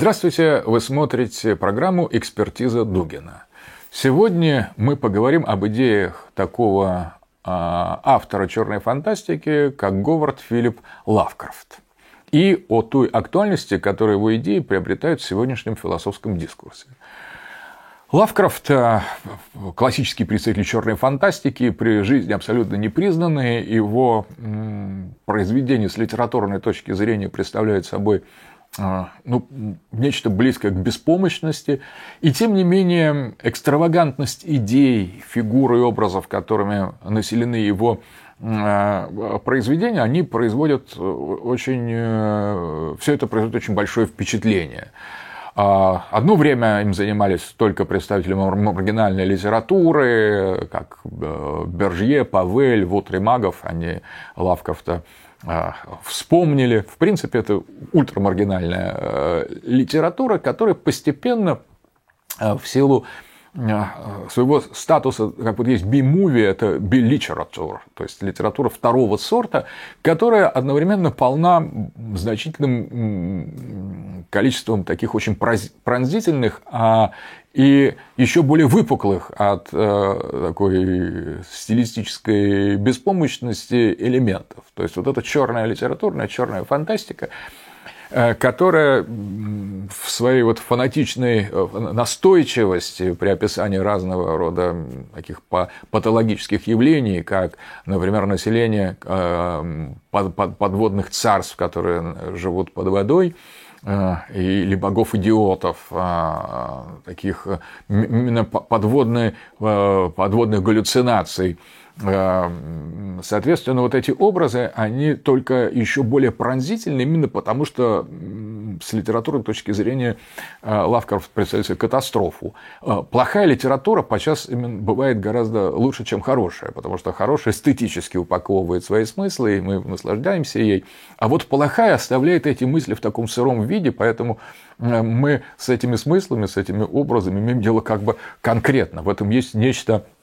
Здравствуйте, вы смотрите программу «Экспертиза Дугина». Сегодня мы поговорим об идеях такого а, автора черной фантастики, как Говард Филипп Лавкрафт, и о той актуальности, которую его идеи приобретают в сегодняшнем философском дискурсе. Лавкрафт э, – классический представитель черной фантастики, при жизни абсолютно непризнанный. Его произведения с литературной точки зрения представляют собой ну, нечто близкое к беспомощности. И тем не менее, экстравагантность идей, фигур и образов, которыми населены его э, произведения, они производят очень... Все это производит очень большое впечатление. А, одно время им занимались только представители маргинальной литературы, как э, Бержье, Павель, Вутри Магов, они Лавкрафта а, вспомнили. В принципе, это ультрамаргинальная э, литература, которая постепенно э, в силу своего статуса, как вот есть би-муви, это би-литература, то есть литература второго сорта, которая одновременно полна значительным количеством таких очень пронзительных а, и еще более выпуклых от э, такой стилистической беспомощности элементов. То есть вот эта черная литературная, черная фантастика, Э, которая в своей вот фанатичной э, настойчивости при описании разного рода таких патологических явлений, как, например, население э, подводных царств, которые живут под водой, или богов-идиотов, таких именно подводных, подводных галлюцинаций, соответственно, вот эти образы, они только еще более пронзительны, именно потому что с литературной точки зрения э, Лавкрафт представляет себе катастрофу. Э, плохая литература подчас бывает гораздо лучше, чем хорошая, потому что хорошая эстетически упаковывает свои смыслы, и мы наслаждаемся ей. А вот плохая оставляет эти мысли в таком сыром виде, поэтому э, мы с этими смыслами, с этими образами имеем дело как бы конкретно. В этом есть нечто Э,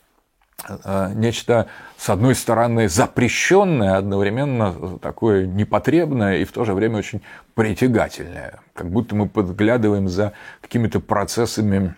нечто, с одной стороны, запрещенное, одновременно такое непотребное и в то же время очень притягательное. Как будто мы подглядываем за какими-то процессами,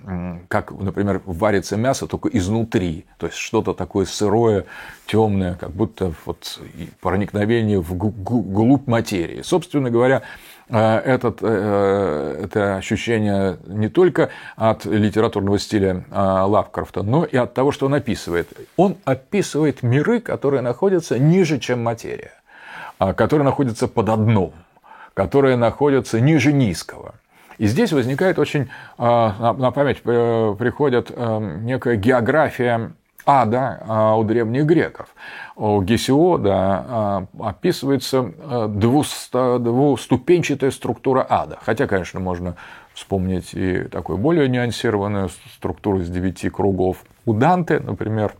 как, например, варится мясо только изнутри. То есть что-то такое сырое, темное, как будто вот проникновение в глубь материи. Собственно говоря, Э, этот, э, это ощущение не только от литературного стиля э, Лавкрафта, но и от того, что он описывает. Он описывает миры, которые находятся ниже, чем материя, а, которые находятся под дном, которые находятся ниже низкого. И здесь возникает очень на память приходит некая география ада а, у древних греков. У Гесиода а, описывается а, двуступенчатая структура ада. Хотя, конечно, можно вспомнить и такую более нюансированную структуру из девяти кругов у Данте, например.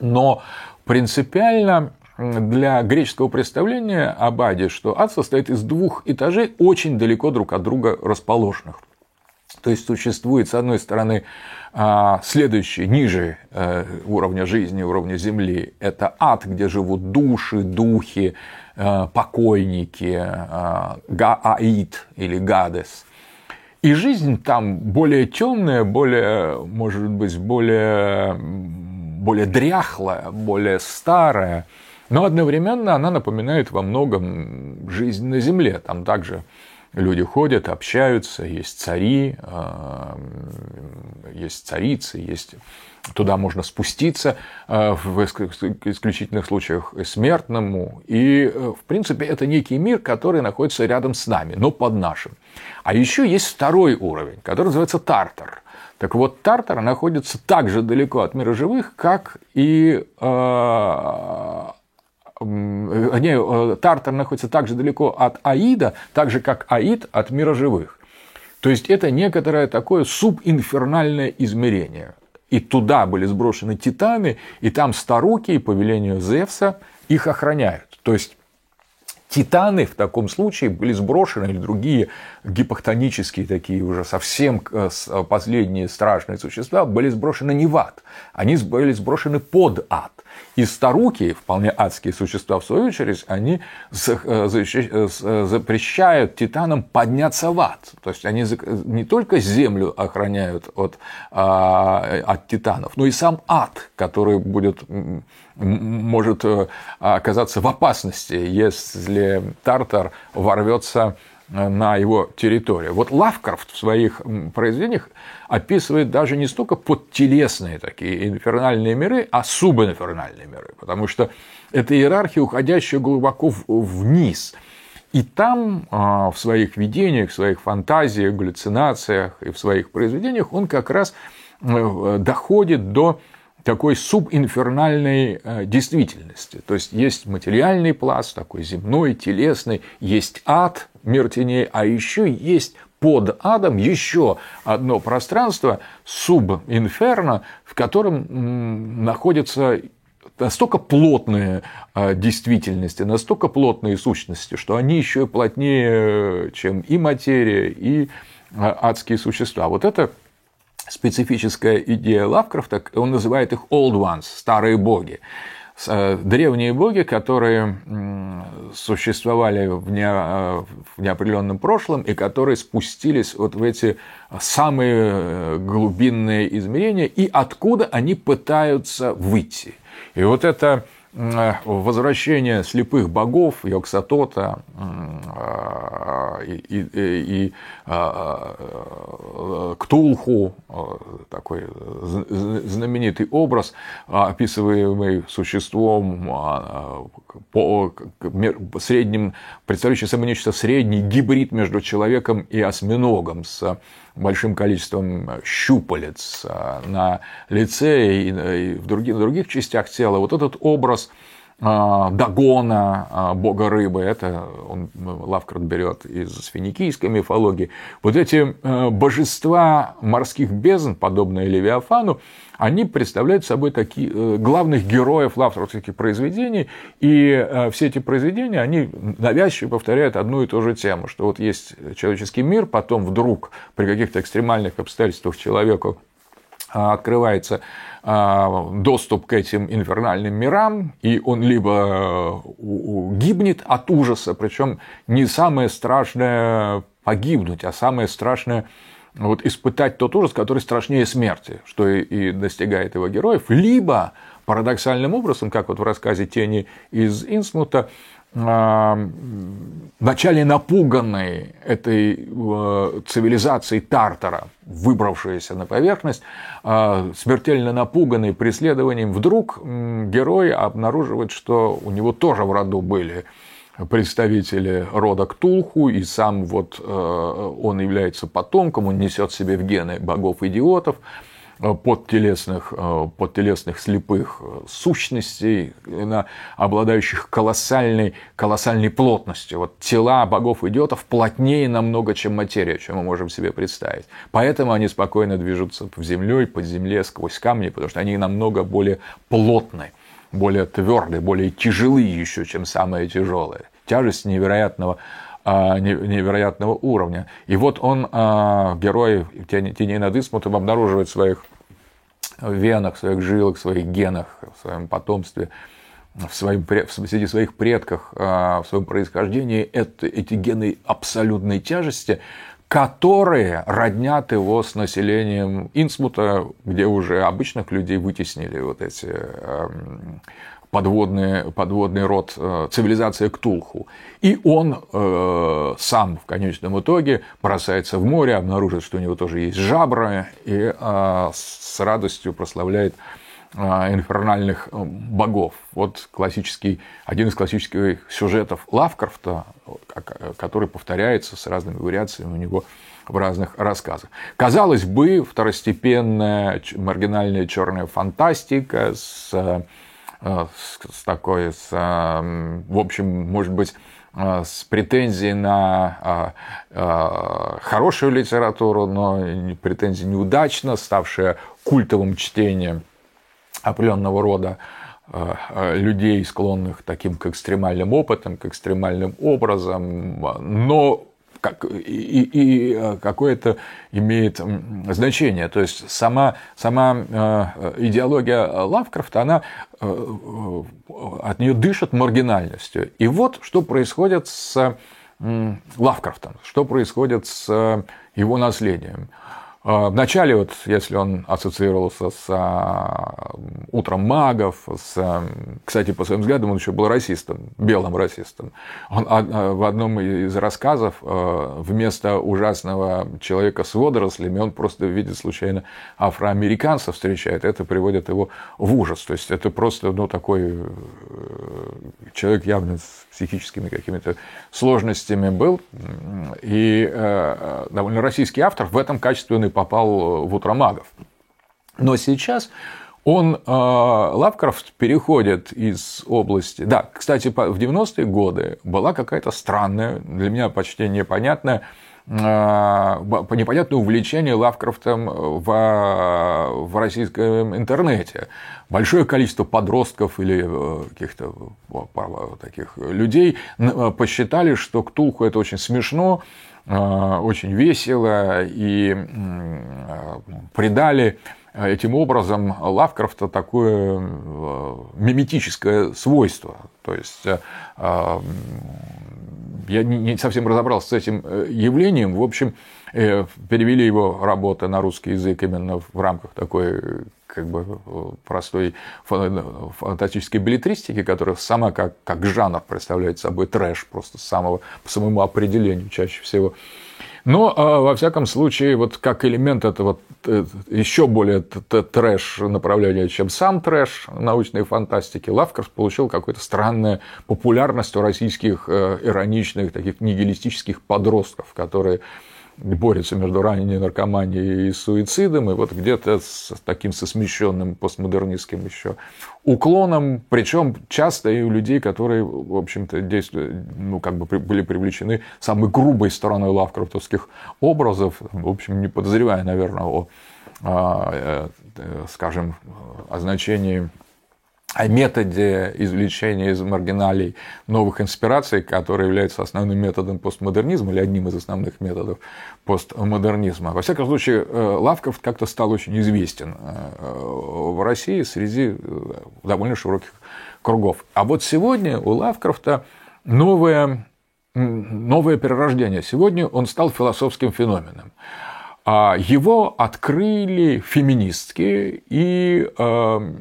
Но принципиально для греческого представления об аде, что ад состоит из двух этажей, очень далеко друг от друга расположенных. То есть существует, с одной стороны, а, следующий, ниже э, уровня жизни, уровня Земли, это ад, где живут души, духи, э, покойники, э, гааид или гадес. И жизнь там более темная, более, может быть, более, более дряхлая, более старая, но одновременно она напоминает во многом жизнь на Земле. Там также люди ходят, общаются, есть цари, а, есть царицы, есть туда можно спуститься а, в исключительных случаях смертному. И, э, в принципе, это некий мир, который находится рядом с нами, но под нашим. А еще есть второй уровень, который называется Тартар. Так вот, Тартар находится так же далеко от мира живых, как и а, не, э, Тартар находится так же далеко от Аида, так же, как Аид от мира живых. То есть это некоторое такое субинфернальное измерение. И туда были сброшены титаны, и там старуки по велению Зевса их охраняют. То есть Титаны в таком случае были сброшены, или другие гипохтонические такие уже совсем э, последние страшные существа были сброшены не в ад, они были сброшены под ад. И старуки, вполне адские существа, в свою очередь, они э, э, запрещают титанам подняться в ад. То есть они не только землю охраняют от, а, от титанов, но и сам ад, который будет может э, оказаться в опасности, если Тартар ворвется э, на его территорию. Вот Лавкрафт в своих произведениях описывает даже не столько подтелесные такие инфернальные миры, а субинфернальные миры, потому что это иерархия, уходящая глубоко вниз. И там а, в своих видениях, в своих фантазиях, галлюцинациях и в своих произведениях он как раз э, доходит до такой субинфернальной э, действительности. То есть есть материальный пласт, такой земной, телесный, есть ад, мир теней, а еще есть под адом еще одно пространство, субинферно, в котором находятся настолько плотные э, действительности, настолько плотные сущности, что они еще плотнее, чем и материя, и э, адские существа. Вот это специфическая идея Лавкрафта, он называет их old ones, старые боги. Э, древние боги, которые существовали в, не, э, в неопределенном прошлом и которые спустились вот в эти самые э, глубинные измерения и откуда они пытаются выйти. И вот это возвращение слепых богов Йоксатота э, и, и, и э, Ктулху, такой знаменитый образ, описываемый существом по средним, представляющий собой нечто средний гибрид между человеком и осьминогом с большим количеством щупалец на лице и в других, в других частях тела. Вот этот образ а, Дагона, а, бога рыбы, это он, Лавкрафт берет из финикийской мифологии. Вот эти э, божества морских бездн, подобные Левиафану, они представляют собой такие э, главных героев лавкрафтских произведений, и э, все эти произведения, они навязчиво повторяют одну и ту же тему, что вот есть человеческий мир, потом вдруг при каких-то экстремальных обстоятельствах человеку открывается а, доступ к этим инфернальным мирам, и он либо э, гибнет от ужаса, причем не самое страшное погибнуть, а самое страшное вот, испытать тот ужас, который страшнее смерти, что и достигает его героев, либо парадоксальным образом, как вот в рассказе «Тени из Инсмута», вначале напуганной этой э, цивилизацией Тартара, выбравшейся на поверхность, а, смертельно напуганный преследованием, вдруг герой обнаруживает, что у него тоже в роду были представители рода Ктулху, и сам вот э, он является потомком, он несет себе в гены богов-идиотов, Э, подтелесных, э, подтелесных слепых э, сущностей, обладающих колоссальной, колоссальной плотностью. Вот тела богов-идиотов плотнее намного, чем материя, чем мы можем себе представить. Поэтому они спокойно движутся в землей, под земле, сквозь камни, потому что они намного более плотные, более твердые, более тяжелые еще, чем самые тяжелые. Тяжесть невероятного невероятного уровня. И вот он, герой теней над Исмутом, обнаруживает в своих венах, в своих жилах, в своих генах, в своем потомстве, в своем, среди своих предках, в своем происхождении это, эти гены абсолютной тяжести, которые роднят его с населением Инсмута, где уже обычных людей вытеснили вот эти подводный, подводный род э, цивилизация Ктулху. И он э, сам в конечном итоге бросается в море, обнаружит, что у него тоже есть жабры, и э, с радостью прославляет э, инфернальных э, богов. Вот классический, один из классических сюжетов Лавкрафта, который повторяется с разными вариациями у него в разных рассказах. Казалось бы, второстепенная маргинальная черная фантастика с с такой, с, э, в общем, может быть, э, с претензией на хорошую литературу, но претензии неудачно, ставшая культовым чтением определенного рода людей, склонных таким к экстремальным опытам, к экстремальным образом, но как, и, и э, какое-то имеет значение. То есть сама, сама э, идеология Лавкрафта, она э, от нее дышит маргинальностью. И вот что происходит с Лавкрафтом, что происходит с его наследием. А, Вначале, вот, если он ассоциировался с а, утром магов, с, кстати, по своим взглядам он еще был расистом, белым расистом. Он а, в одном из рассказов вместо ужасного человека с водорослями он просто видит случайно афроамериканца встречает, это приводит его в ужас. То есть это просто ну, такой э, человек явно с психическими какими-то сложностями был. И э, довольно российский автор в этом качестве он и попал в «Утромагов». Но сейчас он, э, Лавкрафт, переходит из области... Да, кстати, в 90-е годы была какая-то странная, для меня почти непонятная непонятное увлечение Лавкрафтом в, в российском интернете. Большое количество подростков или э, каких-то таких людей посчитали, что Ктулху это очень смешно, а, очень весело и придали этим образом Лавкрафта такое э, миметическое свойство. То есть э, я не совсем разобрался с этим э, явлением. В общем, э, перевели его работы на русский язык именно в рамках такой как бы простой фантастической билетристики, которая сама как, как жанр представляет собой трэш просто самого, по самому определению чаще всего. Но, а, во всяком случае, вот как элемент этого э, еще более трэш направления, чем сам трэш научной фантастики, Лавкрафт получил какую-то странную популярность у российских э, ироничных, таких нигилистических подростков, которые борется между ранней наркоманией и суицидом, и вот где-то с таким со смещенным постмодернистским еще уклоном, причем часто и у людей, которые, в общем-то, действуют, ну, как бы были привлечены самой грубой стороной лавкрафтовских образов, в общем, не подозревая, наверное, о, а, э, скажем, о значении о методе извлечения из маргиналей новых инспираций, который является основным методом постмодернизма или одним из основных методов постмодернизма. Во всяком случае, э, Лавкрафт как-то стал очень известен э, в России среди э, довольно широких кругов. А вот сегодня у Лавкрафта новое, новое перерождение. Сегодня он стал философским феноменом. А его открыли феминистки и э,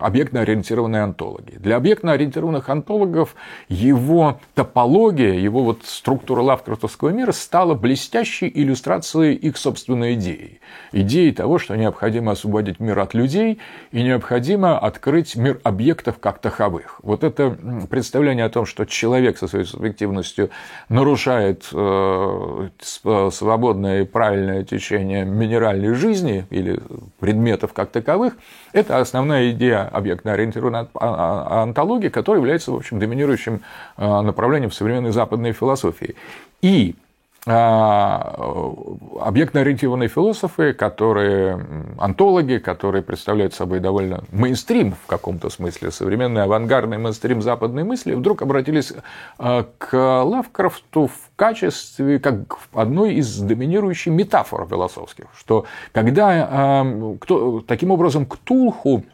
объектно-ориентированные антологи. Для объектно-ориентированных антологов его топология, его вот структура лавкрафтовского мира стала блестящей иллюстрацией их собственной идеи. Идеи того, что необходимо освободить мир от людей и необходимо открыть мир объектов как таковых. Вот это представление о том, что человек со своей субъективностью нарушает э, свободное и правильное естественное течение минеральной жизни или предметов как таковых, это основная идея объектно-ориентированной антологии, которая является, в общем, доминирующим а, направлением в современной западной философии. И а, объектно-ориентированные философы, которые антологи, которые представляют собой довольно мейнстрим в каком-то смысле, современный авангардный мейнстрим западной мысли, вдруг обратились а, к Лавкрафту в качестве, как одной из доминирующих метафор философских, что когда а, кто, таким образом Ктулху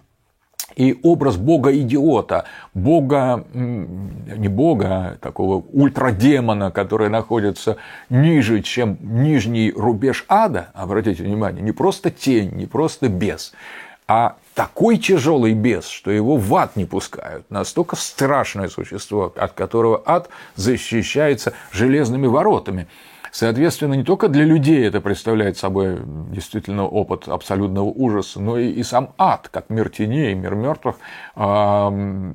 и образ бога-идиота, бога, не бога, а такого ультрадемона, который находится ниже, чем нижний рубеж ада, обратите внимание, не просто тень, не просто бес, а такой тяжелый бес, что его в ад не пускают. Настолько страшное существо, от которого ад защищается железными воротами. Соответственно, не только для людей это представляет собой действительно опыт абсолютного ужаса, но и, и сам ад, как мир теней, мир мертвых,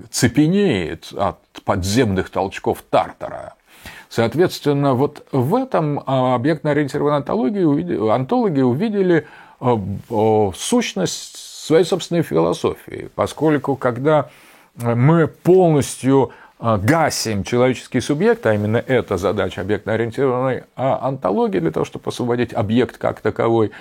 цепенеет от подземных толчков Тартара. Соответственно, вот в этом а, объектно-ориентированной антологии, антологи увидели а, сущность своей собственной философии, поскольку когда мы полностью гасим человеческий субъект, а именно это задача объектно-ориентированной а, антологии для того, чтобы освободить объект как таковой,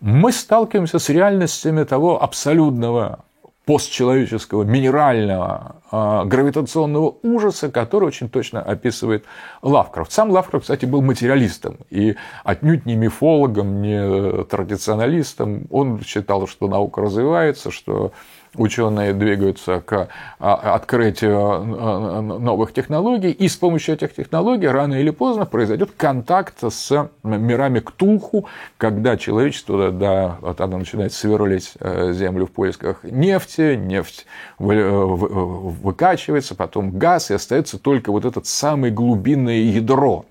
мы сталкиваемся с реальностями того абсолютного постчеловеческого минерального э, гравитационного ужаса, который очень точно описывает Лавкрафт. Сам Лавкрафт, кстати, был материалистом и отнюдь не мифологом, не традиционалистом. Он считал, что наука развивается, что ученые двигаются к а, открытию а, новых технологий, и с помощью этих технологий рано или поздно произойдет контакт с мирами Ктулху, когда человечество да, вот оно начинает сверлить э, землю в поисках нефти, нефть выкачивается, потом газ, и остается только вот этот самый глубинное ядро.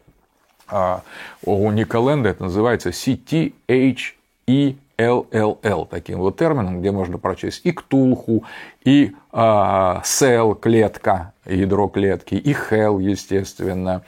А у Николенда это называется CTHE LLL, таким вот термином, где можно прочесть и ктулху, и э, сел, клетка, ядро клетки, и хел, естественно,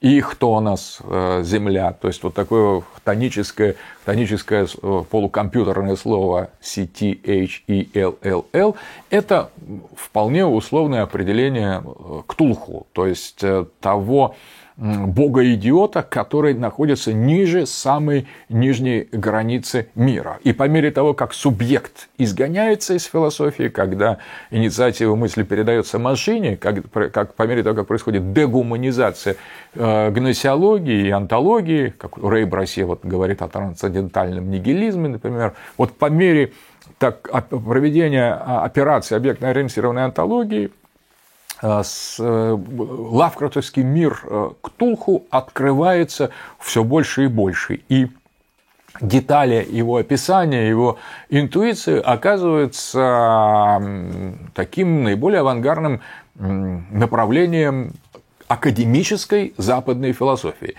и хтонос, э, земля. То есть вот такое тоническое, тоническое э, полукомпьютерное слово CTHELLL – это вполне условное определение э, ктулху, то есть э, того, бога-идиота, который находится ниже самой нижней границы мира. И по мере того, как субъект изгоняется из философии, когда инициатива мысли передается машине, как, как по мере того, как происходит дегуманизация э, гносеологии и антологии, как Рэй Бросе вот говорит о трансцендентальном нигилизме, например, вот по мере так, проведения а, операции объектно-ориентированной антологии с э, лавкратовский мир э, Ктулху открывается все больше и больше. И детали его описания, его интуиции оказываются таким наиболее авангардным направлением академической западной философии.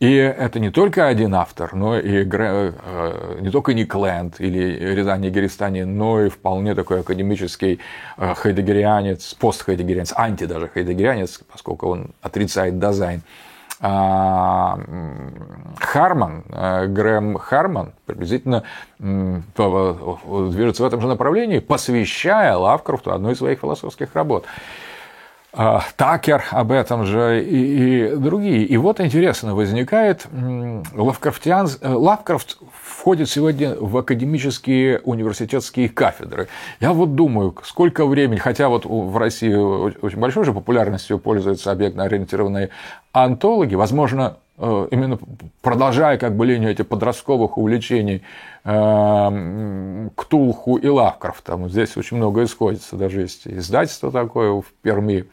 И это не только один автор, но и э, не только Ник Лэнд или Рязани Геристани, но и вполне такой академический э, хайдегерианец, постхайдегерианец, анти даже хайдегерианец, поскольку он отрицает дизайн. А, Харман, э, Грэм Харман, приблизительно движется в этом же направлении, посвящая Лавкрафту одну из своих философских работ. А, Такер об этом же и, и другие. И вот интересно, возникает Лавкрафтиан... Э, Лавкрафт входит сегодня в академические университетские кафедры. Я вот думаю, сколько времени, хотя вот в России очень большой же популярностью пользуются объектно-ориентированные антологи, возможно, Э, именно продолжая как бы линию этих подростковых увлечений Ктулху и Лавкрафтом. Здесь очень много исходится, даже есть издательство такое в Перми,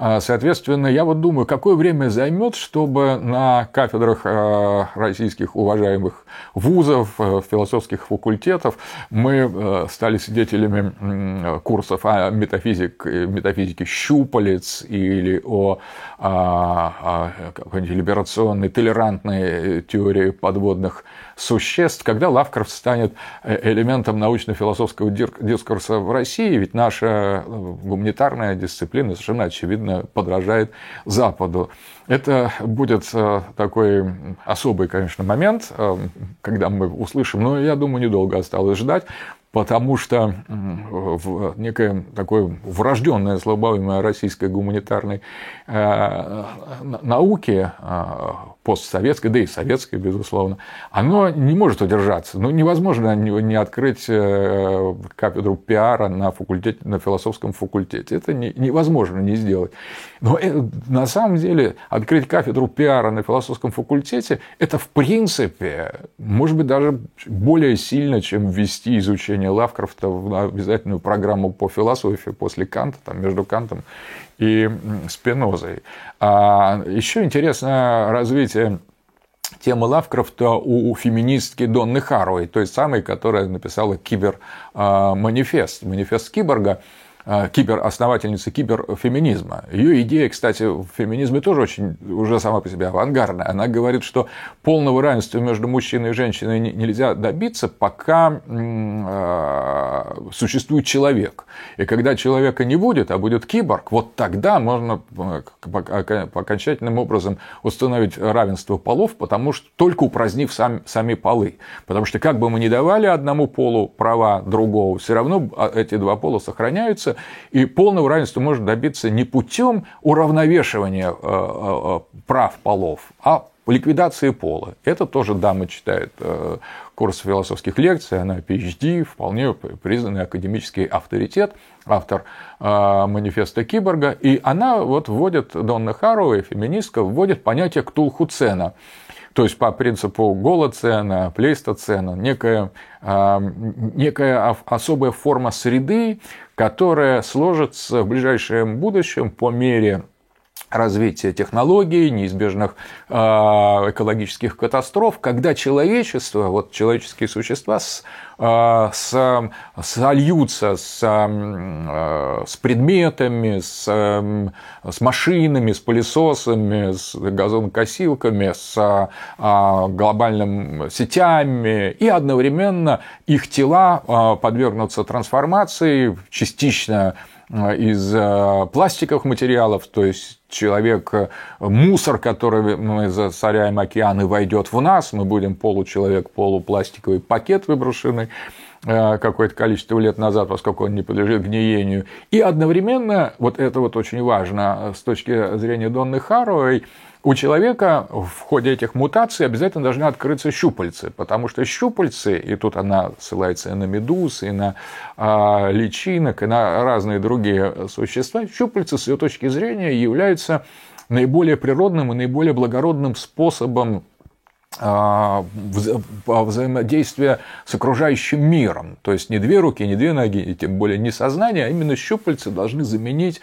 а, соответственно, я вот думаю, какое время займет, чтобы на кафедрах а, российских уважаемых вузов, э, философских факультетов мы э, стали свидетелями курсов о метафизик, метафизике щупалец или о, о, о либерационной, толерантной теории подводных существ, когда Лавкрафт станет э, элементом научно-философского дискурса в России, ведь наша гуманитарная дисциплина совершенно очевидно подражает Западу. Это будет э, такой особый, конечно, момент, э, когда мы услышим, но я думаю, недолго осталось ждать, потому что в некое такое врожденное слабоумие российской гуманитарной э, науки, постсоветской, да и советской, безусловно, оно не может удержаться. Ну, невозможно не открыть кафедру пиара на, факультете, на философском факультете. Это невозможно не сделать. Но на самом деле открыть кафедру пиара на философском факультете, это в принципе, может быть, даже более сильно, чем ввести изучение Лавкрафта в обязательную программу по философии после Канта, там, между Кантом и Спинозой. А еще интересно развитие темы Лавкрафта у феминистки Донны Харуэй, той самой, которая написала кибер-манифест, манифест киборга, Э, киберосновательницы киберфеминизма. Ее идея, кстати, в феминизме тоже очень уже сама по себе авангардная. Она говорит, что полного равенства между мужчиной и женщиной нельзя добиться, пока э, существует человек. И когда человека не будет, а будет киборг, вот тогда можно э, окончательным образом установить равенство полов, потому что только упразднив сами, сами полы. Потому что как бы мы ни давали одному полу права другого, все равно а, эти два пола сохраняются, и полного равенства можно добиться не путем уравновешивания э, э, э, прав полов, а ликвидации пола. Это тоже дама читает курс философских лекций, она PhD, вполне признанный академический авторитет, автор манифеста Киборга, и она вот вводит, Донна Харуэй, феминистка, вводит понятие ктулхуцена. То есть по принципу голоцена, плейстоцена, некая, некая особая форма среды, которая сложится в ближайшем будущем по мере развития технологий, неизбежных а, экологических катастроф, когда человечество, вот человеческие существа с, а, с, сольются с, а, с предметами, с, с машинами, с пылесосами, с газонокосилками, с глобальными сетями, и одновременно их тела подвергнутся трансформации, частично из пластиковых материалов, то есть человек, э, мусор, который мы засоряем океаны, войдет в нас, мы будем получеловек, полупластиковый пакет выброшенный э, какое-то количество лет назад, поскольку он не подлежит гниению. И одновременно, вот это вот очень важно с точки зрения Донны Харуэй, у человека в ходе этих мутаций обязательно должны открыться щупальцы, потому что щупальцы, и тут она ссылается и на медуз, и на а, личинок, и на разные другие существа, щупальцы, с ее точки зрения, являются наиболее природным и наиболее благородным способом а, взаимодействия с окружающим миром. То есть не две руки, не две ноги, и тем более не сознание, а именно щупальцы должны заменить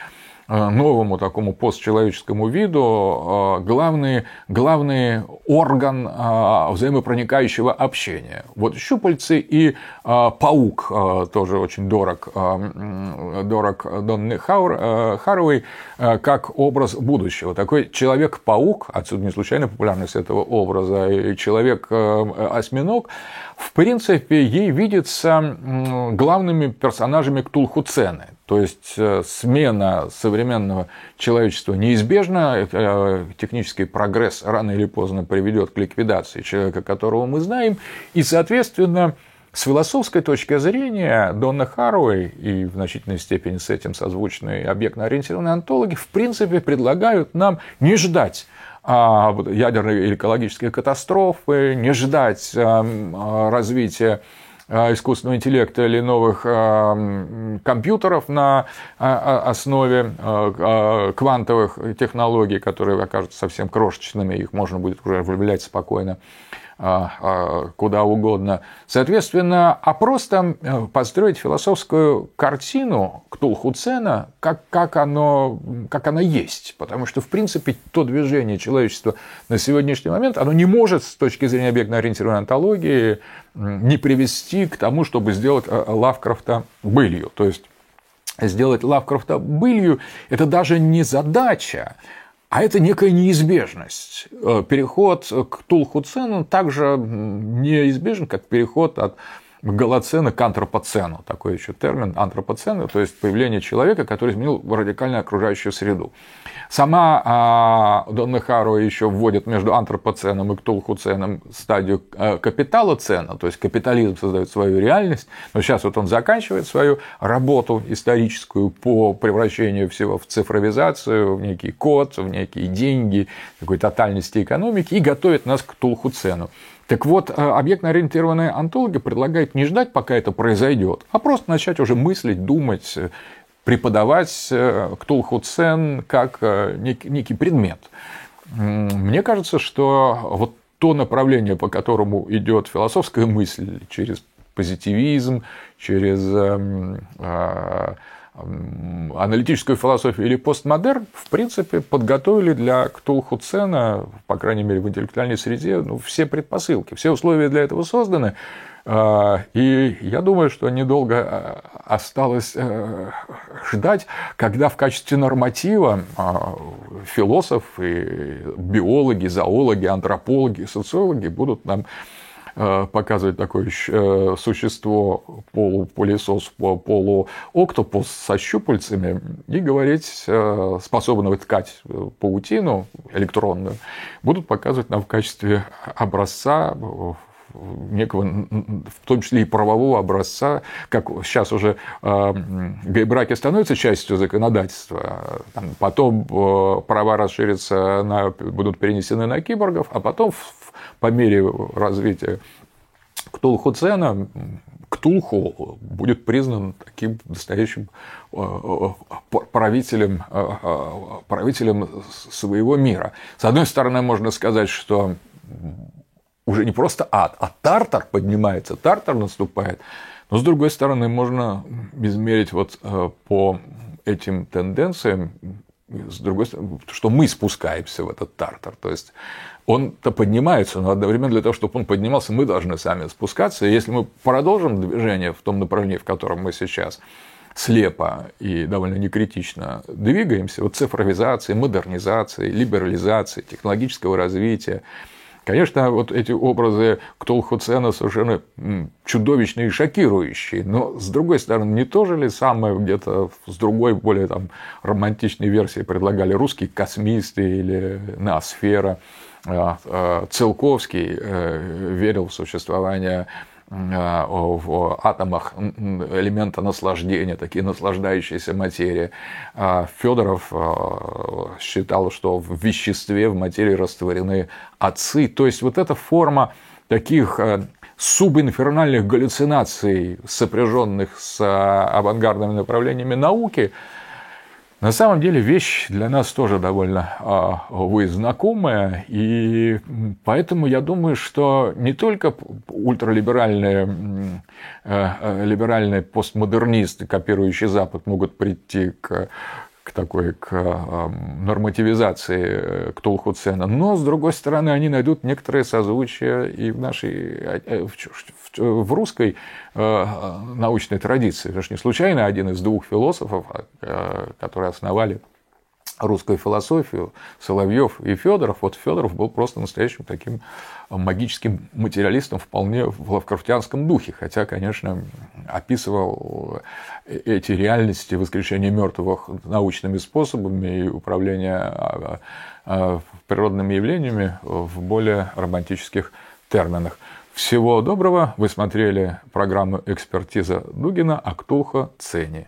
новому такому постчеловеческому виду э, главный, главный орган э, взаимопроникающего общения. Вот щупальцы и паук тоже очень дорог, дорог Донны Харуэй как образ будущего. Такой человек-паук, отсюда не случайно популярность этого образа, и человек-осьминог, в принципе, ей видится главными персонажами Ктулхуцены. То есть э, смена современного человечества неизбежна, э, технический прогресс рано или поздно приведет к ликвидации человека, которого мы знаем, и, соответственно, с философской точки зрения Донна Харуэй и в значительной степени с этим созвучные объектно-ориентированные антологи в принципе предлагают нам не ждать а, ядерной или экологической катастрофы, не ждать а, развития а, искусственного интеллекта или новых компьютеров на основе квантовых технологий, которые окажутся совсем крошечными, их можно будет уже влиять спокойно куда угодно. Соответственно, а просто э, построить философскую картину Ктулхуцена, как, как, оно, как оно есть. Потому что, в принципе, то движение человечества на сегодняшний момент, оно не может с точки зрения объектно-ориентированной антологии не привести к тому, чтобы сделать э, Лавкрафта былью. То есть сделать Лавкрафта былью – это даже не задача, а это некая неизбежность. Э, переход к Тулхуцену также неизбежен, как переход от голоцена к антропоцену. Такой еще термин антропоцена, то есть появление человека, который изменил радикально окружающую среду. Сама а, Донна Хару еще вводит между антропоценом и ктулхуценом стадию а, капитала цена, то есть капитализм создает свою реальность, но сейчас вот он заканчивает свою работу историческую по превращению всего в цифровизацию, в некий код, в некие деньги, такой тотальности экономики и готовит нас к ктулхуцену. Так вот, а, объектно-ориентированная антология предлагает не ждать, пока это произойдет, а просто начать уже мыслить, думать, преподавать э, Ктулхуцен как э, некий предмет. Мне кажется, что вот то направление, по которому идет философская мысль через позитивизм, через эм, а, аналитическую философию или постмодерн, в принципе, подготовили для Ктулхуцена, по крайней мере, в интеллектуальной среде, ну, все предпосылки, все условия для этого созданы. А, и я думаю, что недолго а, осталось э, ждать, когда в качестве норматива а, философы, биологи, зоологи, антропологи, социологи будут нам э, показывать такое э, существо полупылесос, полуоктопус со щупальцами и говорить, способного ткать паутину электронную, будут показывать нам в качестве образца некого, в том числе и правового образца, как сейчас уже гей-браки становятся частью законодательства, потом права расширятся, на, будут перенесены на киборгов, а потом по мере развития Ктулху-цена, Ктулху будет признан таким настоящим э, э, правителем, э, правителем своего мира. С одной стороны, можно сказать, что уже не просто ад, а тартар поднимается, тартар наступает. Но с другой стороны, можно измерить вот по этим тенденциям, с другой стороны, что мы спускаемся в этот тартар. То есть он-то поднимается, но одновременно для того, чтобы он поднимался, мы должны сами спускаться. И если мы продолжим движение в том направлении, в котором мы сейчас слепо и довольно некритично двигаемся, вот цифровизации, модернизации, либерализации, технологического развития, Конечно, вот эти образы Ктулхуцена совершенно чудовищные и шокирующие, но, с другой стороны, не то же ли самое где-то с другой, более там, романтичной версии предлагали русские космисты или ноосфера, а, а, Целковский э, верил в существование в атомах элемента наслаждения, такие наслаждающиеся материи. Федоров считал, что в веществе, в материи растворены отцы. То есть вот эта форма таких субинфернальных галлюцинаций, сопряженных с авангардными направлениями науки, на самом деле вещь для нас тоже довольно а, вы знакомая, и поэтому я думаю, что не только ультралиберальные э, э, либеральные постмодернисты, копирующие Запад, могут прийти к к такой к нормативизации э, Ктулхуцена, но, с другой стороны, они найдут некоторые созвучия и в нашей, э, в русской э, научной традиции. Потому что не случайно один из двух философов, которые основали русскую философию, Соловьев и Федоров. Вот Федоров был просто настоящим таким магическим материалистом вполне в лавкрафтианском духе, хотя, конечно, описывал эти реальности воскрешения мертвых научными способами и управления а, а, природными явлениями в более романтических терминах. Всего доброго. Вы смотрели программу «Экспертиза Дугина. Актулха Цени».